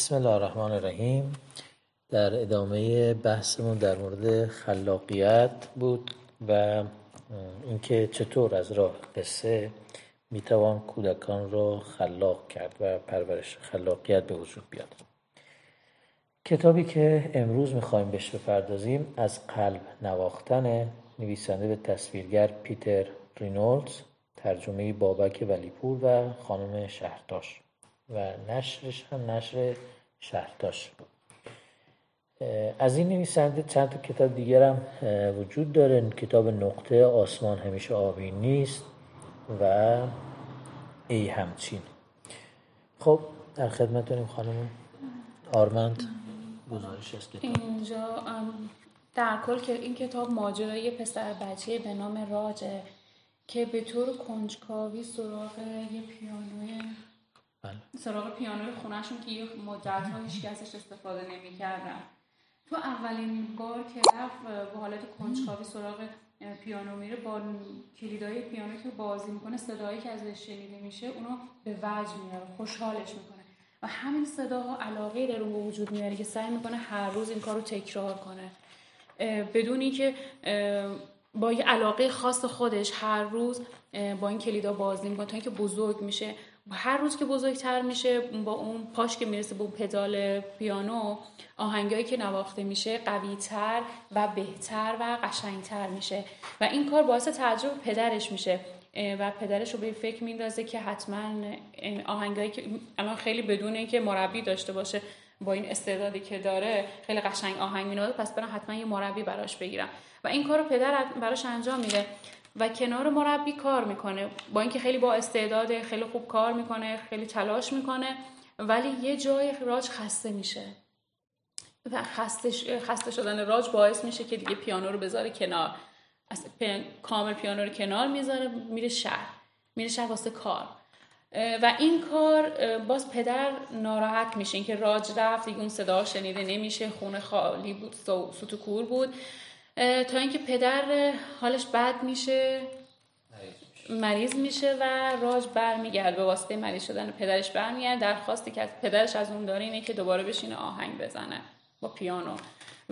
بسم الله الرحمن الرحیم. در ادامه بحثمون در مورد خلاقیت بود و اینکه چطور از راه قصه می‌توان کودکان را خلاق کرد و پرورش خلاقیت به وجود بیاد. کتابی که امروز می‌خوایم بهش بپردازیم از قلب نواختن نویسنده به تصویرگر پیتر رینولدز ترجمه بابک ولیپور و خانم شهرتاش و نشرش هم نشر شهرتاش بود. از این نویسنده چند تا کتاب دیگر هم وجود داره. کتاب نقطه آسمان همیشه آبی نیست و ای همچین. خب در خدمتونیم خانم آرمند. گزارش است. اینجا در کل که این کتاب ماجرای پسر بچه به نام راجه که به طور کنجکاوی سراغ یه پیانوی بله. سراغ پیانوی خونهشون که یه مدت ها هیچ ازش استفاده نمی‌کردن. تو اولین بار که رفت با حالت کنجکاوی سراغ پیانو میره با کلیدای پیانو که بازی می‌کنه صدایی که ازش شنیده میشه اونو به وجه میاره خوشحالش می‌کنه. و همین صداها علاقه در اون وجود میاره که سعی می‌کنه هر روز این کار رو تکرار کنه. بدونی که با یه علاقه خاص خودش هر روز با این کلیدا بازی می‌کنه تا اینکه بزرگ میشه. هر روز که بزرگتر میشه با اون پاش که می‌رسه به پدال پیانو آهنگایی که نواخته میشه قویتر و بهتر و قشنگتر میشه. و این کار باعث تعجب پدرش میشه. و پدرش رو به فکر میندازه که حتما آهنگایی که الان خیلی بدون اینکه مربی داشته باشه با این استعدادی که داره خیلی قشنگ آهنگ مینوازه پس برم حتما یه مربی براش بگیرم و این کار رو پدر براش انجام میده. و کنار مربی کار می‌کنه. با اینکه خیلی با استعداد خیلی خوب کار می‌کنه خیلی تلاش می‌کنه ولی یه جای راج خسته میشه. و خسته, شدن راج باعث میشه که دیگه پیانو رو بذاره کنار. از کامل پیانو رو کنار می‌ذاره میره شهر. میره شهر واسه کار. و این کار باز پدر ناراحت میشه. اینکه راج رفت دیگه اون صدا شنیده نمیشه. خونه خالی بود سوت کور بود. تا اینکه پدر حالش بد میشه مریض میشه و راج برمیگرد به واسطه مریض شدن پدرش برمیگرد درخواستی که از پدرش از اون داره اینه که دوباره بشینه آهنگ بزنه با پیانو.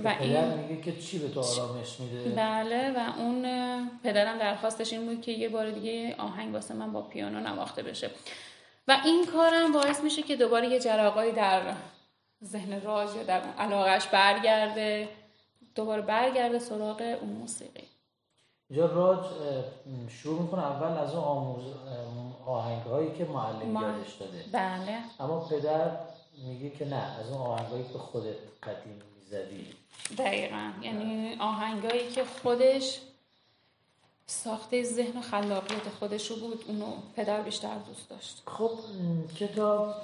و این میگه که چی به تو آرامش میده؟ بله و اون پدرم درخواستش این بود که یه بار دیگه آهنگ واسه من با پیانو نواخته بشه. و این کارم باعث میشه که دوباره یه جراقایی در ذهن راج یا در علاقش برگرده. دوباره برگرده سراغ اون موسیقی. اینجا راج شروع می‌کنه اول از اون آموز آهنگ هایی که معلم ما... یادش داده. بله. اما پدر میگه که نه از اون آهنگ هایی که خودت قدیم می‌زدی. دقیقا. یعنی آهنگایی که خودش ساخته ذهن و خلاقیت خودش رو بود اونو پدر بیشتر دوست داشت. خب کتاب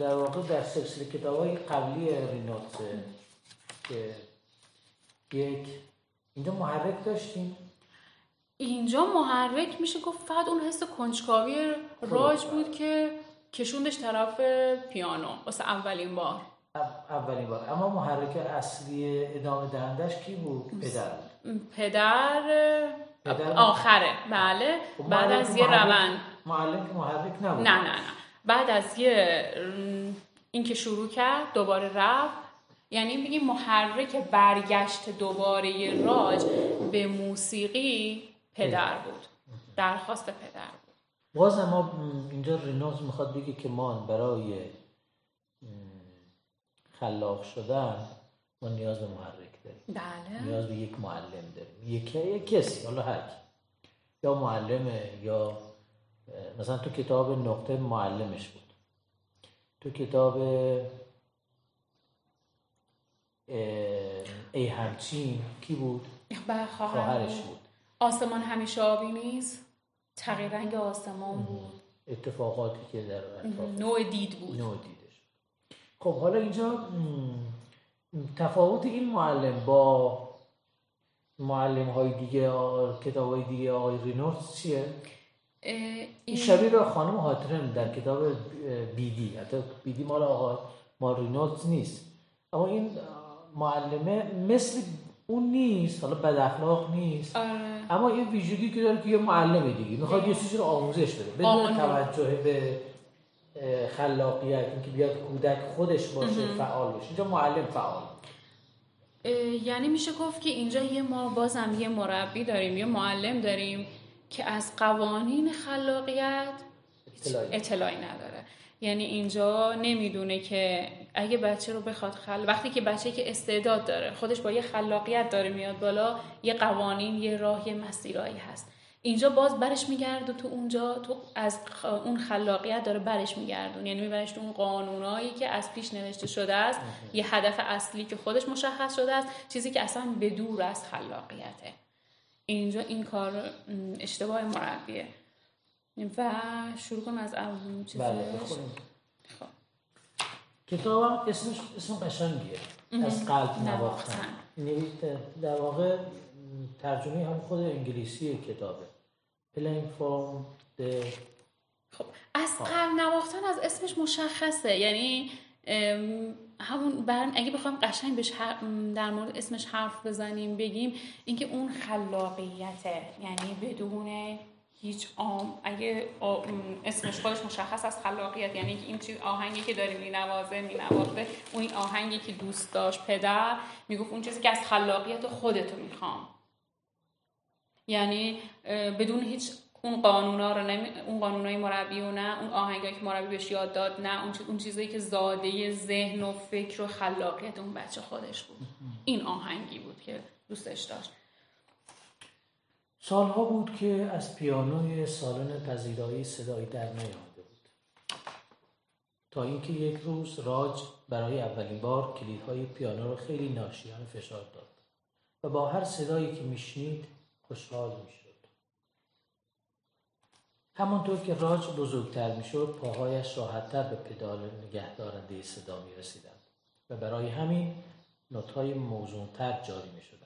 در واقع در سلسله کتاب های قبلی رینوتسه که یک. اینجا محرک داشتیم. اینجا محرک میشه گفت فقط اون حس کنجکاوی راج بود که کشوندش طرف پیانو واسه اولین بار. اولین بار. اما محرک اصلی ادامه دهندش کی بود؟ پدر پدر, پدر آخره. بله. خب بعد از یه روند. معلم که محرک نبود. نه نه نه. بعد از یه اینکه شروع کرد دوباره رفت. یعنی بگیم محرک برگشت دوباره راج به موسیقی پدر بود. درخواست پدر بود. باز ما اینجا رینوز می‌خواد بگه که ما برای خلاق شدن ما نیاز به محرک داریم. بله. نیاز به یک معلم داریم. یکی یک کسی حالا هر یا معلمه یا مثلا تو کتاب نقطه معلمش بود. تو کتاب ای همچین کی بود؟ خواهرش بود. آسمان همیشه آبی نیست. تغییر رنگ آسمان بود. اتفاقاتی که در نوع دید بود. نوع دیدش خب حالا اینجا تفاوت این معلم با معلم های دیگه کتاب های دیگه آقای رینورس چیه؟ این شبیه به خانم هاترن در کتاب بیدی. حتی بیدی مال آقا ما رینولدز نیست. اما این معلمه مثل اون نیست حالا بد اخلاق نیست. آره. اما یه ویژگی که داره که یه معلمه دیگه می‌خواد یه چیزی رو آموزش بده. بدون توجه به خلاقیت اینکه بیاد کودک خودش باشه فعال باشه اینجا معلم فعال. یعنی میشه گفت که اینجا یه ما بازم یه مربی داریم یه معلم داریم که از قوانین خلاقیت اطلاعی نداره. یعنی اینجا نمی‌دونه که اگه بچه رو بخواد خل وقتی که بچه که استعداد داره خودش با یه خلاقیت داره میاد بالا یه قوانین یه راه یه مسیرایی هست. اینجا باز برش میگرد و تو اونجا تو از اون خلاقیت داره برش میگردون. یعنی میبرش تو اون قانونایی که از پیش نوشته شده است. یه هدف اصلی که خودش مشخص شده است چیزی که اصلا به دور از خلاقیته. اینجا این کار اشتباه مربیه. و شروع کنم از اول. چیزی بله خب. کتابم اسمش اسم قشنگیه. از قلب نواختن. در واقع ترجمه هم خود انگلیسی کتابه. From the خب از قلب نواختن از اسمش مشخصه. یعنی همون برم اگه بخوام قشنگ بهش در مورد اسمش حرف بزنیم بگیم اینکه اون خلاقیته. یعنی بدون هیچ آم اگه اسمش خودش مشخص از خلاقیت یعنی این چیز آهنگی که داری مینوازه مینوازه اون آهنگی که دوست داشت پدر می‌گفت اون چیزی که از خلاقیت خودتو می‌خوام. یعنی بدون هیچ اون قانونا رو نمی... اون قانونای مربی و نه اون آهنگایی که مربی بهش یاد داد نه اون, اون چیزایی که زاده ذهن و فکر و خلاقیت اون بچه خودش بود. این آهنگی بود که دوستش داشت. سالها بود که از پیانوی سالن پذیرایی صدایی در نیامده بود تا اینکه یک روز راج برای اولین بار کلیدهای پیانو رو خیلی ناشیانه فشار داد و با هر صدایی که میشنید خوشحال می‌شد همانطور که راج بزرگتر می‌شد پاهایش راحتتر به پدال نگهدارنده صدا می رسیدند و برای همین نوتهای موزونتر جاری می شدند.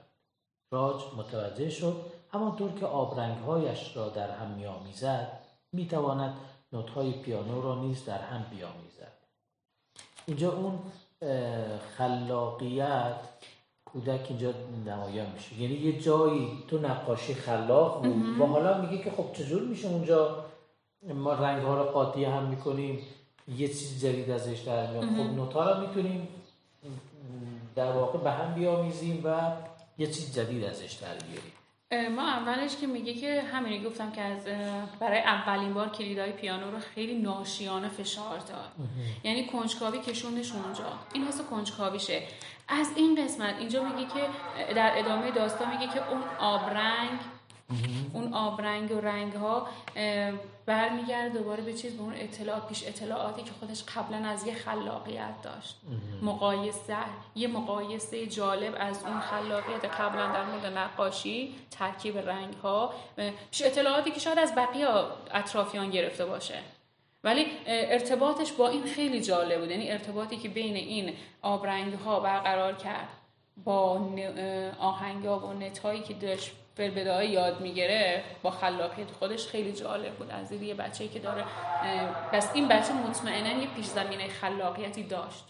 راج متوجه شد همانطور که آبرنگهایش را در هم می آمیزد می تواند نوتهای پیانو را نیز در هم بیامیزد. اینجا اون خلاقیت کودک اینجا نمایان میشه. یعنی یه جایی تو نقاشی خلاق بود. و حالا میگه که خب چجور میشه اونجا؟ ما رنگ ها رو قاطی هم می‌کنیم یه چیز جدید ازش در میاد. خب نوتا رو می‌تونیم در واقع به هم بیامیزیم و یه چیز جدید ازش در بیاریم ما اولش که میگه که همینی گفتم که از برای اولین بار کلیدای پیانو رو خیلی ناشیانه فشار داد. یعنی کنجکاوی کشوندش اونجا. این حس کنجکاویشه. از این قسمت اینجا میگه که در ادامه داستان میگه که اون آبرنگ اون آبرنگ و رنگ ها برمیگرده دوباره به چیز به اون اطلاعات پیش اطلاعاتی که خودش قبلا از یه خلاقیت داشت. مقایسه یه مقایسه جالب از اون خلاقیت قبلا در مورد نقاشی ترکیب رنگ ها پیش اطلاعاتی که شاید از بقیه اطرافیان گرفته باشه. ولی ارتباطش با این خیلی جالب بود. یعنی ارتباطی که بین این آبرنگ ها برقرار کرد با آهنگ ها و نت هایی که داشت فربدای یاد می‌گیره با خلاقیت خودش خیلی جالب بود. از یه بچه‌ای که داره پس این بچه مطمئنا یه پیش زمینه خلاقیتی داشت.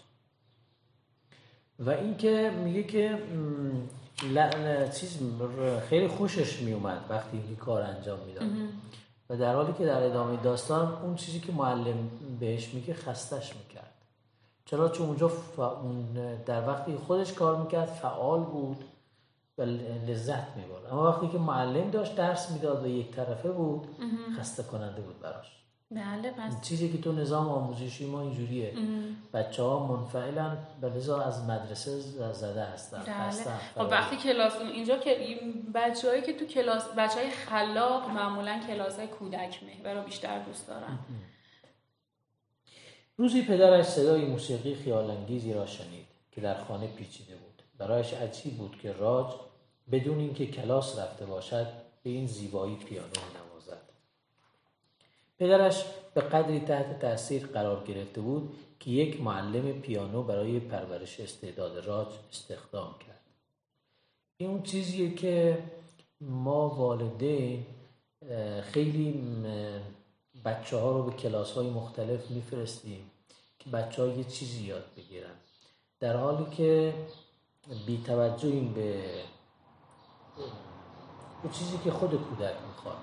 و اینکه میگه که چیز خیلی خوشش میومد وقتی این کار انجام می‌داد. و در حالی که در ادامه داستان اون چیزی که معلم بهش میگه خستش می‌کرد. چرا؟ چون اونجا در وقتی خودش کار می‌کرد فعال بود. و لذت می‌برد. اما وقتی که معلم داشت درس می‌داد و یک طرفه بود خسته کننده بود براش. بله پس چیزی که تو نظام آموزشی ما اینجوریه. بچه ها منفعلا به لذا از مدرسه زده هستن بله. خب وقتی کلاس اینجا که بچه‌هایی که تو کلاس بچه های خلاق معمولا کلاس های کودک محور رو بیشتر دوست دارن. روزی پدرش صدای موسیقی خیالانگیزی را شنید که در خانه پیچیده بود. برایش عجیب بود که راج بدون اینکه کلاس رفته باشد به این زیبایی پیانو نوازد پدرش به قدری تحت تاثیر قرار گرفته بود که یک معلم پیانو برای پرورش استعداد راج استخدام کرد. این اون چیزیه که ما والدین خیلی بچه ها رو به کلاس های مختلف میفرستیم که بچه ها یه چیزی یاد بگیرن. در حالی که بی توجهیم به اون چیزی که خود کودک می‌خواد.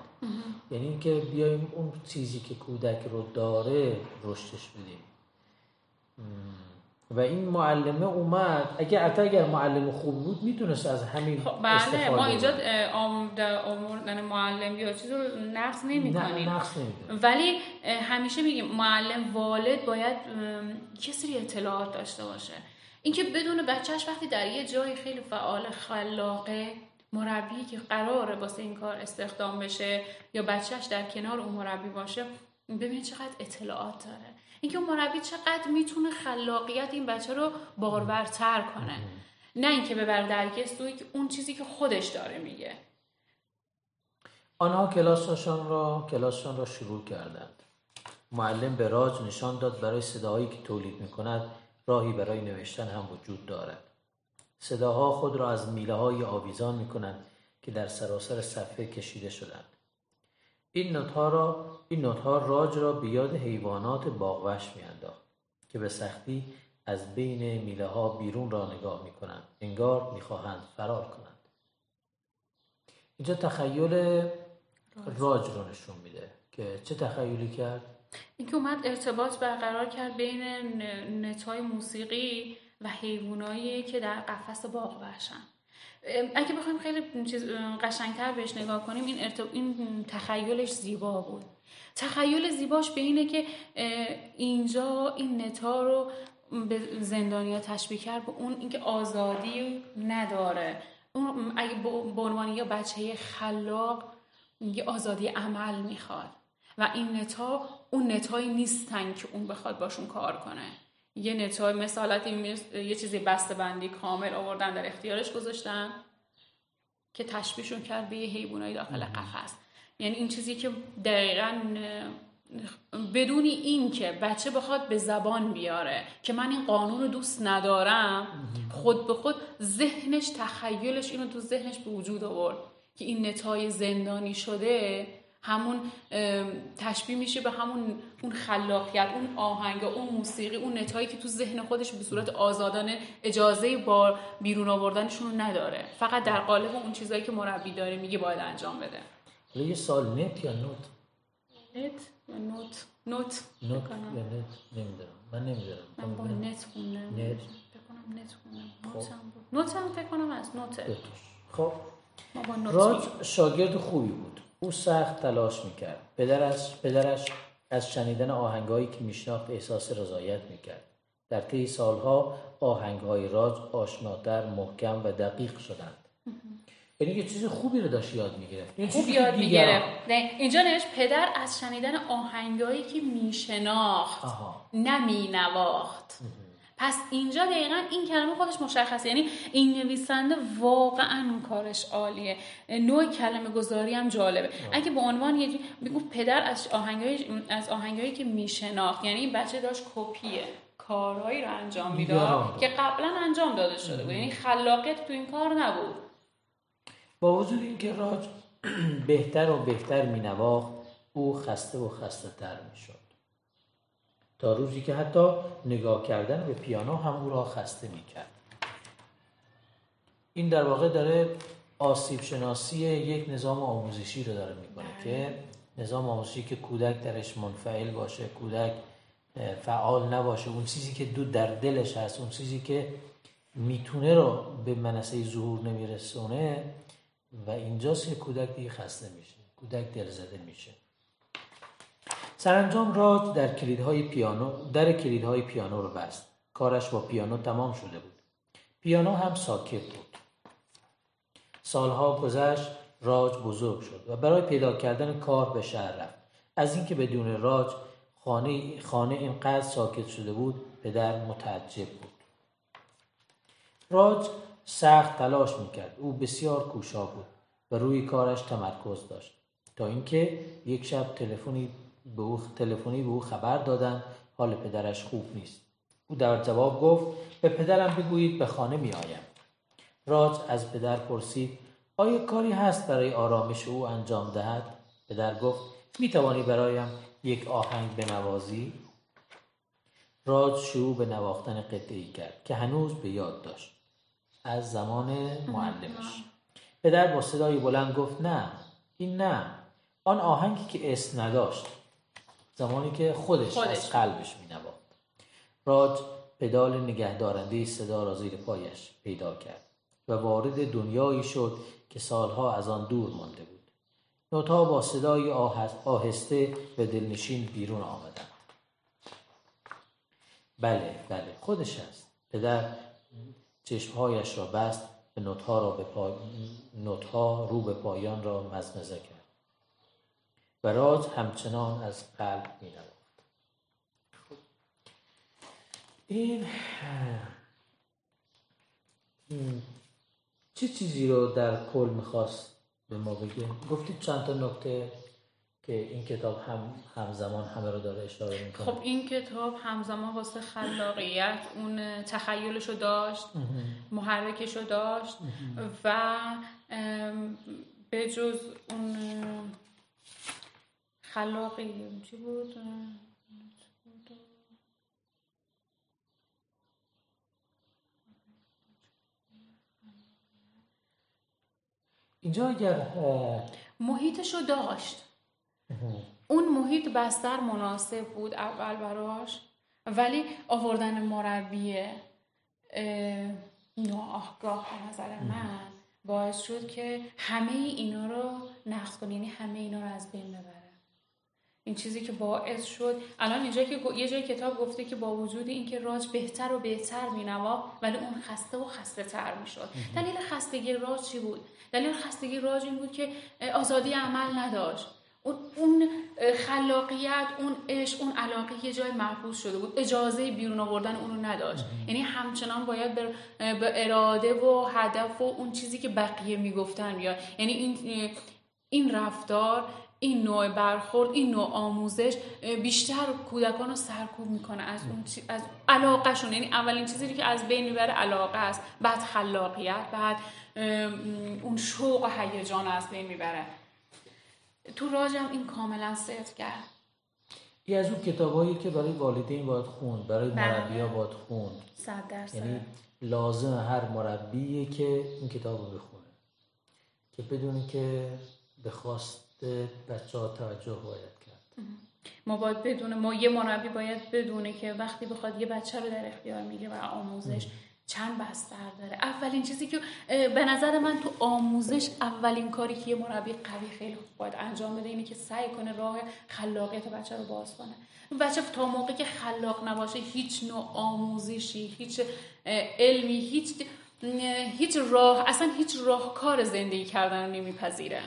یعنی اینکه بیایم اون چیزی که کودک رو داره رشدش بدیم. و این معلمه اومد. اگر حتی اگر معلم خوب بود می‌تونست از همین خب بله ما اینجا آموردن معلم یا چیز رو نقص نمی کنیم ولی همیشه میگیم معلم والد باید کسی اطلاعات داشته باشه. اینکه بدون بچهش وقتی در یه جای خیلی فعال خلاقه مربی که قراره واسه این کار استخدام بشه یا بچهش در کنار اون مربی باشه ببین چقدر اطلاعات داره. اینکه اون مربی چقدر می‌تونه خلاقیت این بچه رو بارورتر کنه. نه اینکه ببر درگست که اون چیزی که خودش داره میگه. آنها کلاسشان را کلاسشان را شروع کردند. معلم به راج نشان داد برای صداهایی که تولید می‌کند راهی برای نوشتن هم وجود دارد صداها خود را از میله های آویزان می کنند که در سراسر صفحه کشیده شدند. این نوتها را این نوتها راج را به یاد حیوانات باغوش میانداخت که به سختی از بین میله ها بیرون را نگاه می کنند. انگار می‌خواهند فرار کنند. اینجا تخیل راج رو نشون میده که چه تخیلی کرد؟ اینکه اومد ارتباط برقرار کرد بین نتای موسیقی و حیوانایی که در قفس باغ وحشن. اگه بخوایم خیلی چیز قشنگتر بهش نگاه کنیم این, این تخیلش زیبا بود. تخیل زیباش به اینه که اینجا این نتا رو به زندانیا تشبیه کرد به اون اینکه آزادی نداره. اون اگه به عنوان یه بچه خلاق یه آزادی عمل می‌خواد. و این نتا اون نتایی نیستن که اون بخواد باشون کار کنه. یه نتای مثالت یه چیزی بسته بندی کامل آوردن در اختیارش گذاشتن که تشبیهشون کرد به یه حیوانای داخل قفس. یعنی این چیزی که دقیقا بدونی این که بچه بخواد به زبان بیاره که من این قانون رو دوست ندارم خود به خود ذهنش تخیلش اینو تو ذهنش به وجود آورد که این نتای زندانی شده همون تشبیه میشه به همون اون خلاقیت اون آهنگ اون موسیقی اون نتایی که تو ذهن خودش به صورت آزادانه اجازه با بیرون آوردنشون رو نداره. فقط در قالب اون چیزایی که مربی داره میگه باید انجام بده. حالا یه سال نت یا نوت؟ نت یا نوت؟ نوت. نوت یا نت؟ نمی‌دونم. من نمی‌دونم. من با نت خوندم. نت. بکنم نت خوندم. خب. نوت هم فکر کنم از نوت خب راج شاگرد خوبی بود. او سخت تلاش می‌کرد. پدرش, پدرش از شنیدن آهنگهایی که میشناخت احساس رضایت می‌کرد. در طی سالها آهنگهای راج آشناتر محکم و دقیق شدند. یعنی یه چیز خوبی رو داشت یاد می‌گرفت. خوب یاد می‌گرفت. اینجا نوشت پدر از شنیدن آهنگهایی که میشناخت نمینواخت. پس اینجا دقیقا این کلمه خودش مشخصه. یعنی این نویسنده واقعا کارش عالیه. نوع کلمه گذاری هم جالبه. اگه به عنوان یه بگو پدر از آهنگای از آهنگایی که میشناخت. یعنی این بچه داشت کپیه کارهایی رو انجام می‌داد که قبلا انجام داده شده بود. یعنی خلاقیت تو این کار نبود. با وجود اینکه راج بهتر و بهتر مینواخت او خسته و خسته تر می‌شد. تا روزی که حتی نگاه کردن به پیانو هم او را خسته می‌کرد این در واقع داره آسیب شناسی یک نظام آموزشی رو داره می‌کنه. که نظام آموزشی که کودک درش منفعل باشه کودک فعال نباشه اون چیزی که دو در دلش هست اون چیزی که می‌تونه رو به منصه ظهور نمیرسونه و اینجاست که کودک دیگه خسته میشه کودک دلزده میشه سرانجام راج در کلیدهای پیانو در کلیدهای پیانو رو بست. کارش با پیانو تمام شده بود. پیانو هم ساکت بود. سالها گذشت راج بزرگ شد و برای پیدا کردن کار به شهر رفت. از اینکه بدون راج خانه خانه اینقدر ساکت شده بود پدر متعجب بود. راج سخت تلاش می‌کرد. او بسیار کوشا بود و روی کارش تمرکز داشت. تا اینکه یک شب تلفنی به او تلفنی به او خبر دادن. حال پدرش خوب نیست. او در جواب گفت به پدرم بگویید به خانه می آیم. راج از پدر پرسید آیا کاری هست برای آرامش او انجام دهد؟ پدر گفت می توانی برایم یک آهنگ بنوازی؟ راج شروع به نواختن قطعی کرد که هنوز به یاد داشت. از زمان معلمش. پدر با صدای بلند گفت نه این نه. آن آهنگی که اسم نداشت. زمانی که خودش, خودش. از قلبش می نواخت راج پدال نگهدارنده صدا را زیر پایش پیدا کرد و وارد دنیایی شد که سالها از آن دور مانده بود. نوتا با صدای آهسته به دلنشین بیرون آمدن بله بله خودش است. پدر چشمهایش را بست به نوتها, را به پا... نوتها رو به پایان را مزمزه کرد. و راز همچنان از قلب می این چه چیزی رو در کل می‌خواست به ما بگه؟ گفتید چند تا نکته که این کتاب هم همزمان همه رو داره اشاره می‌کنه. خب این کتاب همزمان واسه خلاقیت اون تخیلش رو داشت محرکش رو داشت و به جز اون خلاقی چی بود؟ اینجا اگر محیطشو داشت. اون محیط بستر مناسب بود اول براش ولی آوردن مربی ناآگاه به نظر من باعث شد که همه اینا رو نقص کنه یعنی همه اینا رو از بین ببره این چیزی که باعث شد. الان اینجا که یه جای کتاب گفته که با وجود اینکه راج بهتر و بهتر مینوا ولی اون خسته و خسته تر می‌شد دلیل خستگی راج چی بود؟ دلیل خستگی راج این بود که آزادی عمل نداشت. اون خلاقیت اون عشق اون علاقه یه جای محبوس شده بود. اجازه بیرون آوردن اونو نداشت. یعنی همچنان باید به اراده و هدف و اون چیزی که بقیه می‌گفتن بیاد. یعنی این این رفتار این نوع برخورد این نوع آموزش بیشتر کودکان رو سرکوب می‌کنه از اون چی... از علاقهشون. یعنی اولین چیزی که از بین می‌بره علاقه است بعد خلاقیت بعد اون شوق و هیجان از بین می‌بره. تو راجم این کاملا صفر کرد. یه از اون کتابایی که برای والدین باید خوند برای بله. مربی ها باید خوند. صد درصد. یعنی لازم هر مربیه که این کتاب رو بخونه. که بدونی که به خواست بچه ها توجه باید کرد. ما باید بدونه ما یه مربی باید بدونه که وقتی بخواد یه بچه رو در اختیار میگه و آموزش چند بستر داره اولین چیزی که به نظر من تو آموزش اولین کاری که یه مربی قوی خیلی خوب باید انجام بده اینه که سعی کنه راه خلاقیت بچه رو باز کنه. بچه تا موقعی که خلاق نباشه هیچ نوع آموزشی هیچ علمی هیچ هیچ راه اصلا هیچ راهکار زندگی کردن رو نمیپذیره.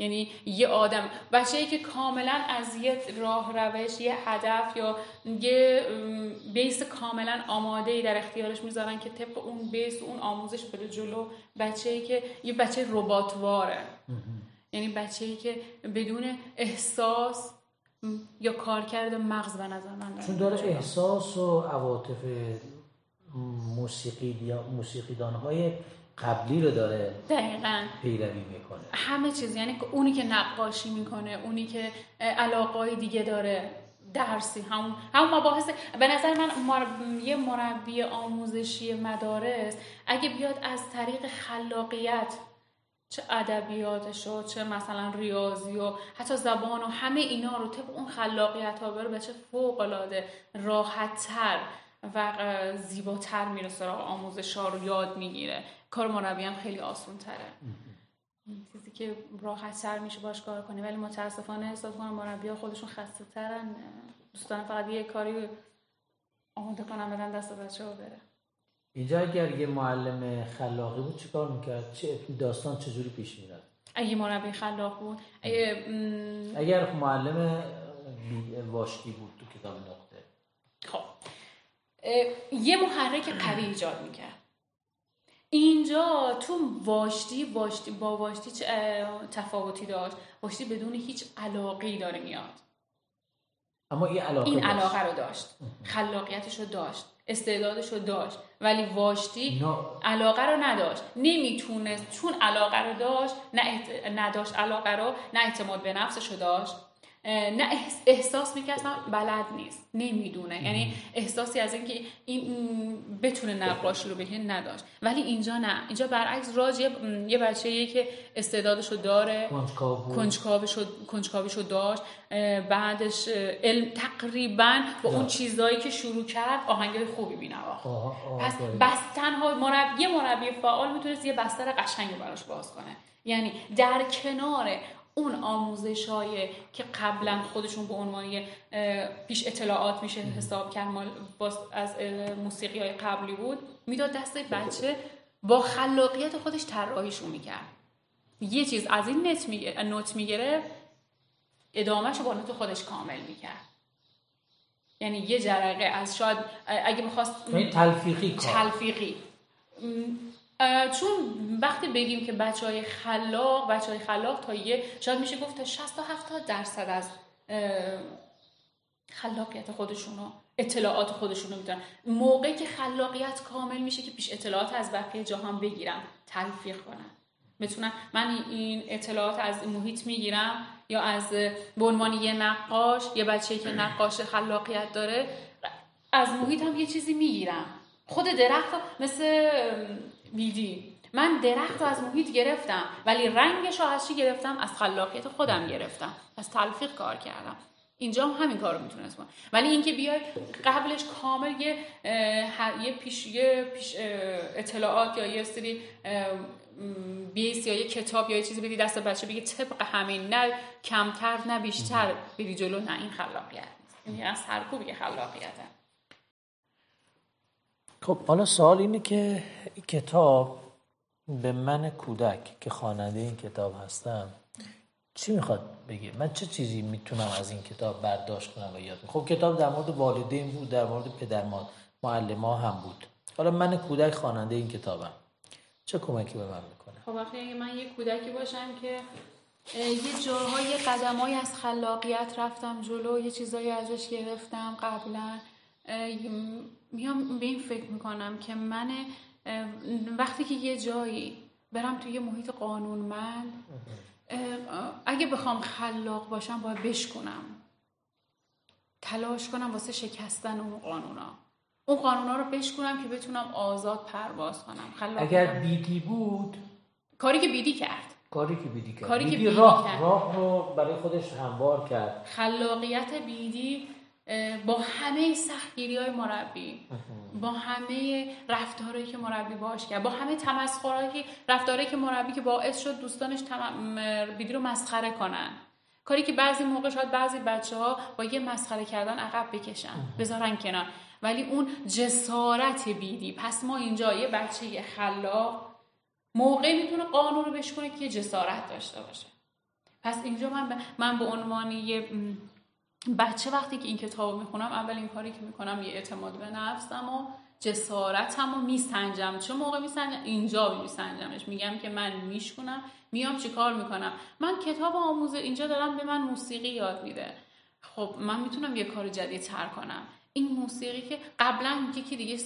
یعنی یه آدم. بچه ای که کاملا از یه راه روش یه هدف یا یه بیس کاملا آماده ای در اختیارش می‌ذارن که طبق اون بیس اون آموزش بره جلو. بچه ای که یه بچه رباتواره. یعنی بچه ای که بدون احساس یا کارکرد مغز به نظر من چون داره احساس و عواطف موسیقی موسیقیدان های قبلی رو داره دقیقا. پیروی می‌کنه. همه چیز یعنی اونی که نقاشی می‌کنه اونی که علاقای دیگه داره درسی همون همون مباحث. به نظر من یه مربی آموزشی مدارس اگه بیاد از طریق خلاقیت چه ادبیاتش و چه مثلا ریاضی و حتی زبان و همه اینا رو طبق اون خلاقیت ها بره بچه فوق العاده راحت تر و زیباتر میره سراغ آموزش ها رو یاد می‌گیره. کار مربی هم خیلی آسون تره چیزی که راحت سر میشه باش کار کنی. ولی متاسفانه احساس کنم مربی ها خودشون خسته ترن دوستان فقط یه کاری آماده کنم بدن دست بچه ها بره. اینجا اگر یه معلم خلاقی بود چیکار می‌کرد؟ چه داستان چجوری پیش می‌رفت؟ اگه مربی خلاق بود اگر معلم واشکی بود تو کتاب یه محرک قوی ایجاد می‌کرد. اینجا تو واشتی واشتی با واشتی چه تفاوتی داشت. واشتی بدون هیچ علاقی داره میاد. اما این علاقه این علاقه رو داشت. خلاقیتش رو داشت. استعدادش رو داشت. ولی واشتی علاقه رو نداشت. نمی‌تونست چون علاقه رو داشت نه نداشت علاقه رو نه اعتماد به نفسش رو داشت. نه احساس می‌کردم بلد نیست نمی‌دونه. یعنی احساسی از اینکه این بتونه نقاشی رو بکنه نداشت. ولی اینجا نه. اینجا برعکس راج یه بچه که استعدادشو داره. کنجکاویشو داشت. بعدش علم تقریبا با اون چیزایی که شروع کرد آهنگ خوبی بینواخت. پس بس تنها مربی مربی فعال می‌تونست یه بستر قشنگی براش باز کنه. یعنی در کنار اون آموزش های که قبلا خودشون به عنوان پیش اطلاعات میشه حساب کرد از موسیقی های قبلی بود می‌داد دست بچه با خلاقیت خودش طراحیشون می‌کرد. یه چیز از این نت میگه نوت می‌گرفت ادامهش با نوت خودش کامل می‌کرد. یعنی یه جرقه از شاید اگه می‌خواست یعنی تلفیقی تلفیقی. چون وقتی بگیم که بچه های خلاق بچه های خلاق تا یه شاید میشه گفت تا 60 تا 70 درصد از خلاقیت خودشونو اطلاعات خودشونو می‌تونن موقعی که خلاقیت کامل میشه که پیش اطلاعات از بقیه جهان بگیرم تلفیق کنم بتونم من این اطلاعات از محیط می‌گیرم یا از به عنوان یه نقاش یه بچه که نقاش خلاقیت داره از محیط هم یه چیزی می‌گیرم. خود درخت مثل بیدی من درخت رو از محیط گرفتم ولی رنگش رو از چی گرفتم از خلاقیت خودم گرفتم. از تلفیق کار کردم. اینجا هم همین کار رو می‌تونست کنم ولی اینکه بیای قبلش کامل یه یه پیش یه پیش اطلاعات یا یه سری بیس یا یه کتاب یا یه چیزی بدی دست بچه بگی طبق همین نه کمتر نه بیشتر بری جلو نه این خلاقیت. این از سرکوب خلاقیته. خب حالا سوال اینه که این کتاب به من کودک که خواننده این کتاب هستم چی می‌خواد بگه؟ من چه چیزی می‌تونم از این کتاب برداشت کنم و یاد خب کتاب در مورد والدین بود در مورد پدر معلم ها هم بود. حالا من کودک خواننده این کتابم. چه کمکی به من می‌کنه؟ خب وقتی من یه کودکی باشم که یه جاهای قدمایی از خلاقیت رفتم جلو یه چیزایی ازش گرفتم قبلا. میام به این فکر می‌کنم که من وقتی که یه جایی برم توی یه محیط قانونمند اگه بخوام خلاق باشم باید بشکنم. تلاش کنم واسه شکستن اون قانونا. اون قانونا رو بشکنم که بتونم آزاد پرواز کنم. خلاق اگر بیدی بود؟ کاری که بیدی کرد. کاری که بیدی کرد. کاری بیدی که بیدی راه, کرد. راه رو برای خودش هموار کرد. خلاقیت بیدی با همه سختگیری های مربی با همه رفتارهایی که مربی باش کرد با همه تمسخرهایی رفتارهایی که مربی که باعث شد دوستانش تم... بیدی رو مسخره کنن. کاری که بعضی موقع شاید بعضی بچه ها با یه مسخره کردن عقب بکشن بذارن کنار. ولی اون جسارت بیدی پس ما اینجا یه بچه خلاق موقع می‌تونه قانون رو بشکنه که جسارت داشته باشه. پس اینجا من به, من به عنوان یه بچه وقتی که این کتاب می‌خونم اولین کاری که می‌کنم یه اعتماد به نفسم و جسارتم و میسنجم. چه موقع میسنجم؟ اینجا میسنجمش. میگم که من میشکنم میام چیکار می‌کنم؟ من کتاب آموزه اینجا دارم به من موسیقی یاد میده. خب من می‌تونم یه کار جدید تر کنم. این موسیقی که قبلا یکی دیگه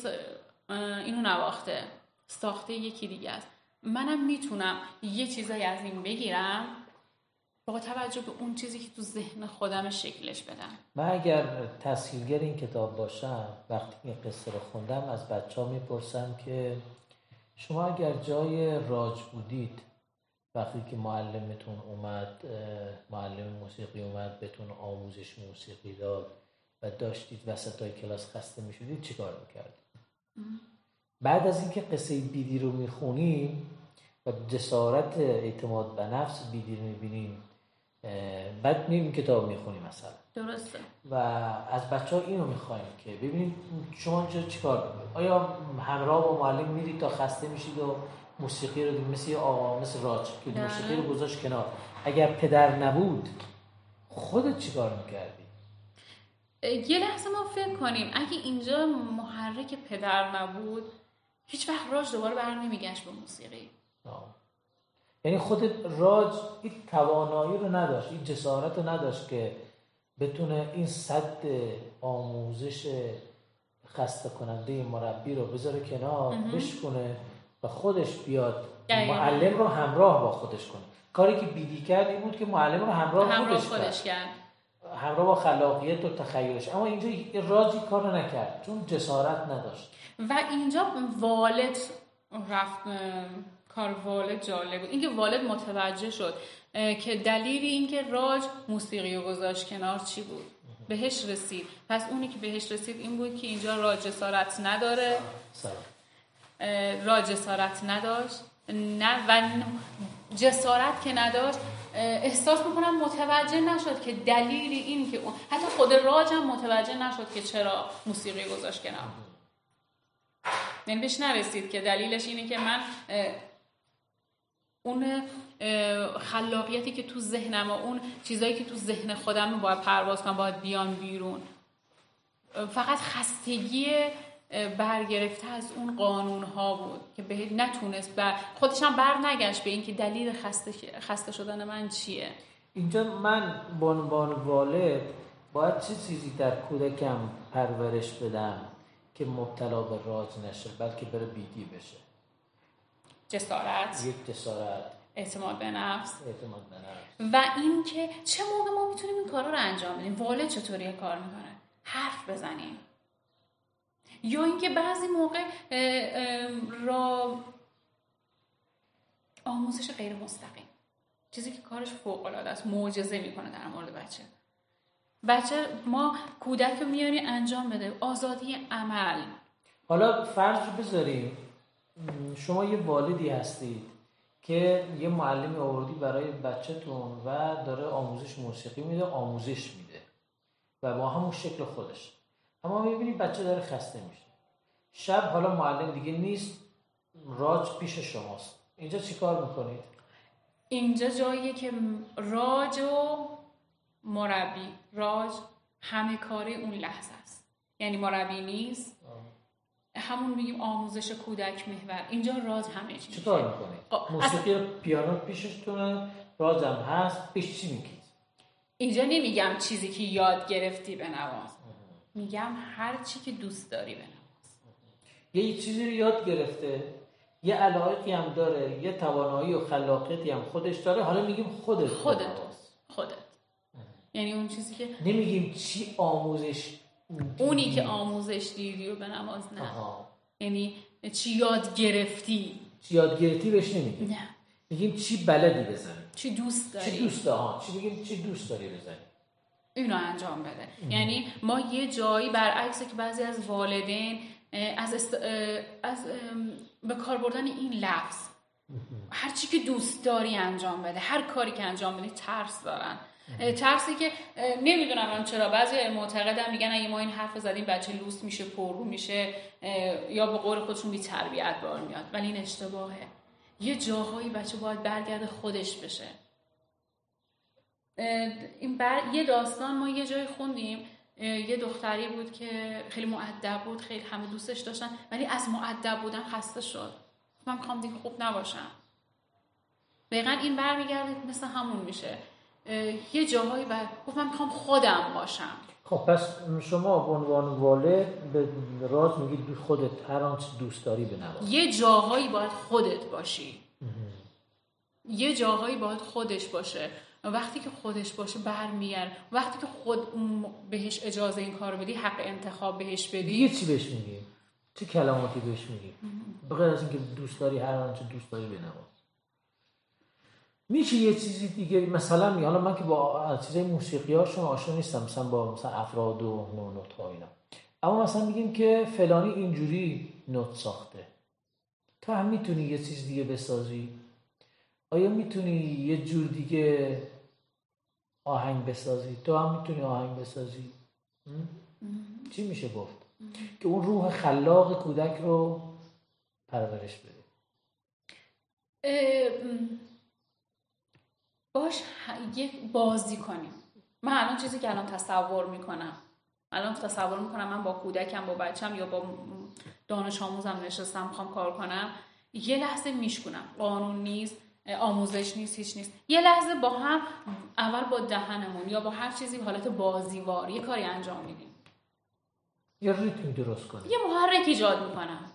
اینو نواخته ساخته یکی دیگه است. منم می‌تونم یه چیزایی از این بگیرم. با توجه به اون چیزی که تو ذهن خودم شکلش بدم من اگر تسهیلگر این کتاب باشم وقتی این قصه رو خوندم از بچه ها می‌پرسم که شما اگر جای راج بودید وقتی که معلمتون اومد معلم موسیقی اومد بهتون آموزش موسیقی داد و داشتید وسط های کلاس خسته می‌شدید چیکار می‌کردید؟ بعد از اینکه قصه بیدی رو می‌خونیم و جسارت اعتماد به نفس بیدی رو می‌بینیم بعد میریم کتاب می‌خونیم مثلا. درسته. و از بچه ها اینو می‌خوایم که ببینید شما اینجا چیکار آیا همراه با معلم میرید تا خسته میشید و موسیقی رو مثل آقا مثل راج که بله. موسیقی رو گذاشت کنار. اگر پدر نبود خودت چیکار می‌کردی؟ یه لحظه ما فکر کنیم. اگه اینجا محرک پدر نبود هیچ وقت راج دوباره بر نمیگشت به موسیقی یعنی خود راج این توانایی رو نداشت این جسارت رو نداشت که بتونه این صد آموزش خسته کننده مربی رو بذاره کنار بشکنه و خودش بیاد معلم رو همراه با خودش کنه. کاری که بیدی کرد این بود که معلم رو همراه, همراه خودش, کرد. همراه با خلاقیت و تخیلش. اما اینجا راجی کار نکرد چون جسارت نداشت. و اینجا والد رفت کار والد جالب بود. اینکه والد متوجه شد که دلیلی اینکه راج موسیقی رو گذاشت کنار چی بود؟ بهش رسید. پس اونی که بهش رسید این بود که اینجا راج جسارت نداره. راج جسارت نداشت. نه و جسارت که نداشت احساس می‌کنم متوجه نشد که دلیلی این که اون حتی خود راج هم متوجه نشد که چرا موسیقی گذاشت کنار. یعنی بهش نرسید که دلیلش اینه که من اون خلاقیتی که تو ذهنم و اون چیزایی که تو ذهن خودم باید پرواز کنم باید بیان بیرون. فقط خستگی برگرفته از اون قانون ها بود که به نتونست و خودش هم بر نگشت به اینکه دلیل خسته, خسته شدن من چیه. اینجا من به عنوان والد باید چه چیزی در کودکم پرورش بدم که مبتلا به راز نشه بلکه بره بیدی بشه؟ جسارت. یک جسارت. اعتماد به نفس. اعتماد به نفس. و اینکه چه موقع ما می‌تونیم این کارا رو انجام بدیم؟ والد چطوری کار می‌کنه؟ حرف بزنیم. یا اینکه بعضی موقع را آموزش غیر مستقیم. چیزی که کارش فوق العاده است. معجزه می‌کنه در مورد بچه. بچه ما کودک رو میاری انجام بده. آزادی عمل. حالا فرض بذاریم. شما یه والدی هستید که یه معلمی آوردی برای بچهتون و داره آموزش موسیقی میده آموزش میده و با همون شکل خودش. اما می‌بینید بچه داره خسته میشه. شب حالا معلم دیگه نیست راج پیش شماست. اینجا چیکار می‌کنید؟ اینجا جاییه که راج و مربی. راج همه کاری اون لحظه است. یعنی مربی نیست. همون میگیم آموزش کودک محور. اینجا راز همه چی چیکار می‌کنید موسیقی پیانو پیشتونه رازم هست پیش چی میگید اینجا نمیگم چیزی که یاد گرفتی به نواز. میگم هر چی که دوست داری به نواز. یه چیزی رو یاد گرفته یه علاقی هم داره یه توانایی و خلاقیتی هم خودش داره. حالا میگیم خودت خودت. خودت. یعنی اون چیزی که نمیگیم چی آموزش اونی که آموزش دیدی و به نماز نه. یعنی چی یاد گرفتی؟ چی یاد گرفتی بهش نمیگیم نه. میگیم چی بلدی بزنی؟ چی دوست داری؟ چی دوست داری؟ چی میگیم؟ چی دوست داری بزنی؟ اینو انجام بده. یعنی ما یه جایی برعکس که بعضی از والدین از, است... از به کار بردن این لفظ هر چی که دوست داری انجام بده. هر کاری که انجام بدی ترس دارن. ترسی که نمی‌دونم من چرا. بعضی معتقدم میگن اگه ما این حرف زدیم بچه لوس میشه پررو میشه یا به قول خودشون بی تربیت بار میاد. ولی این اشتباهه. یه جاهایی بچه باید برگرده خودش بشه. این بر... یه داستان ما یه جای خوندیم. یه دختری بود که خیلی معدب بود خیلی همه دوستش داشتن ولی از معدب بودن خسته شد. من می‌خوام دیگه خوب نباشم. دقیقا این برمیگرده مثل همون میشه. یه جاهایی بعد گفت من می‌خوام خودم باشم. خب پس شما به عنوان والد به راز میگید خودت هر آنچه دوست داری بنواز یه جاهایی باید خودت باشی. یه جاهایی باید خودش باشه. وقتی که خودش باشه برمیگرد. وقتی که خود بهش اجازه این کار بدی حق انتخاب بهش بدی. دیگه چی بهش میگی؟ چه کلماتی بهش میگی؟ بغیر از اینکه دوست داری هر آنچه دوست داری بنواز میشه یه چیزی دیگه؟ مثلا حالا من که با چیزای موسیقی هاشون آشنا نیستم مثلا با مثلا افراد و نوت ها اینا. اما مثلا میگیم که فلانی اینجوری نوت ساخته. تو هم می‌تونی یه چیز دیگه بسازی؟ آیا می‌تونی یه جور دیگه آهنگ بسازی؟ تو هم می‌تونی آهنگ بسازی؟ چی میشه گفت؟ که اون روح خلاق کودک رو پرورش بده. باش یک بازی کنیم. من الان چیزی که الان تصور می‌کنم. الان تصور می‌کنم من با کودکم با بچم یا با دانش آموزم نشستم می‌خوام کار کنم. یه لحظه میشکنم قانون نیست آموزش نیست هیچ نیست. یه لحظه با هم اول با دهنمون یا با هر چیزی حالت بازیوار یه کاری انجام میدیم. یه ریتم درست کنیم. یه محرک ایجاد می‌کنم.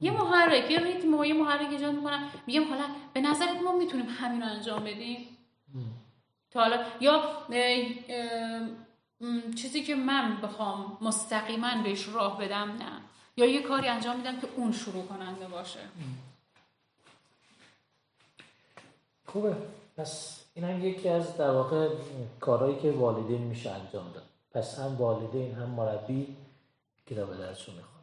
یه محرک یه ریتم و یه محرک ایجاد می‌کنم. میگم حالا به نظرت ما می‌تونیم همین رو انجام بدیم؟ تا حالا یا چیزی که من بخوام مستقیما بهش راه بدم نه. یا یه کاری انجام میدم که اون شروع کننده باشه. خوبه. پس این هم یکی از در واقع کارهایی که والدین میشه انجام داد. پس هم والدین هم مربی کتاب درسشون می‌خوره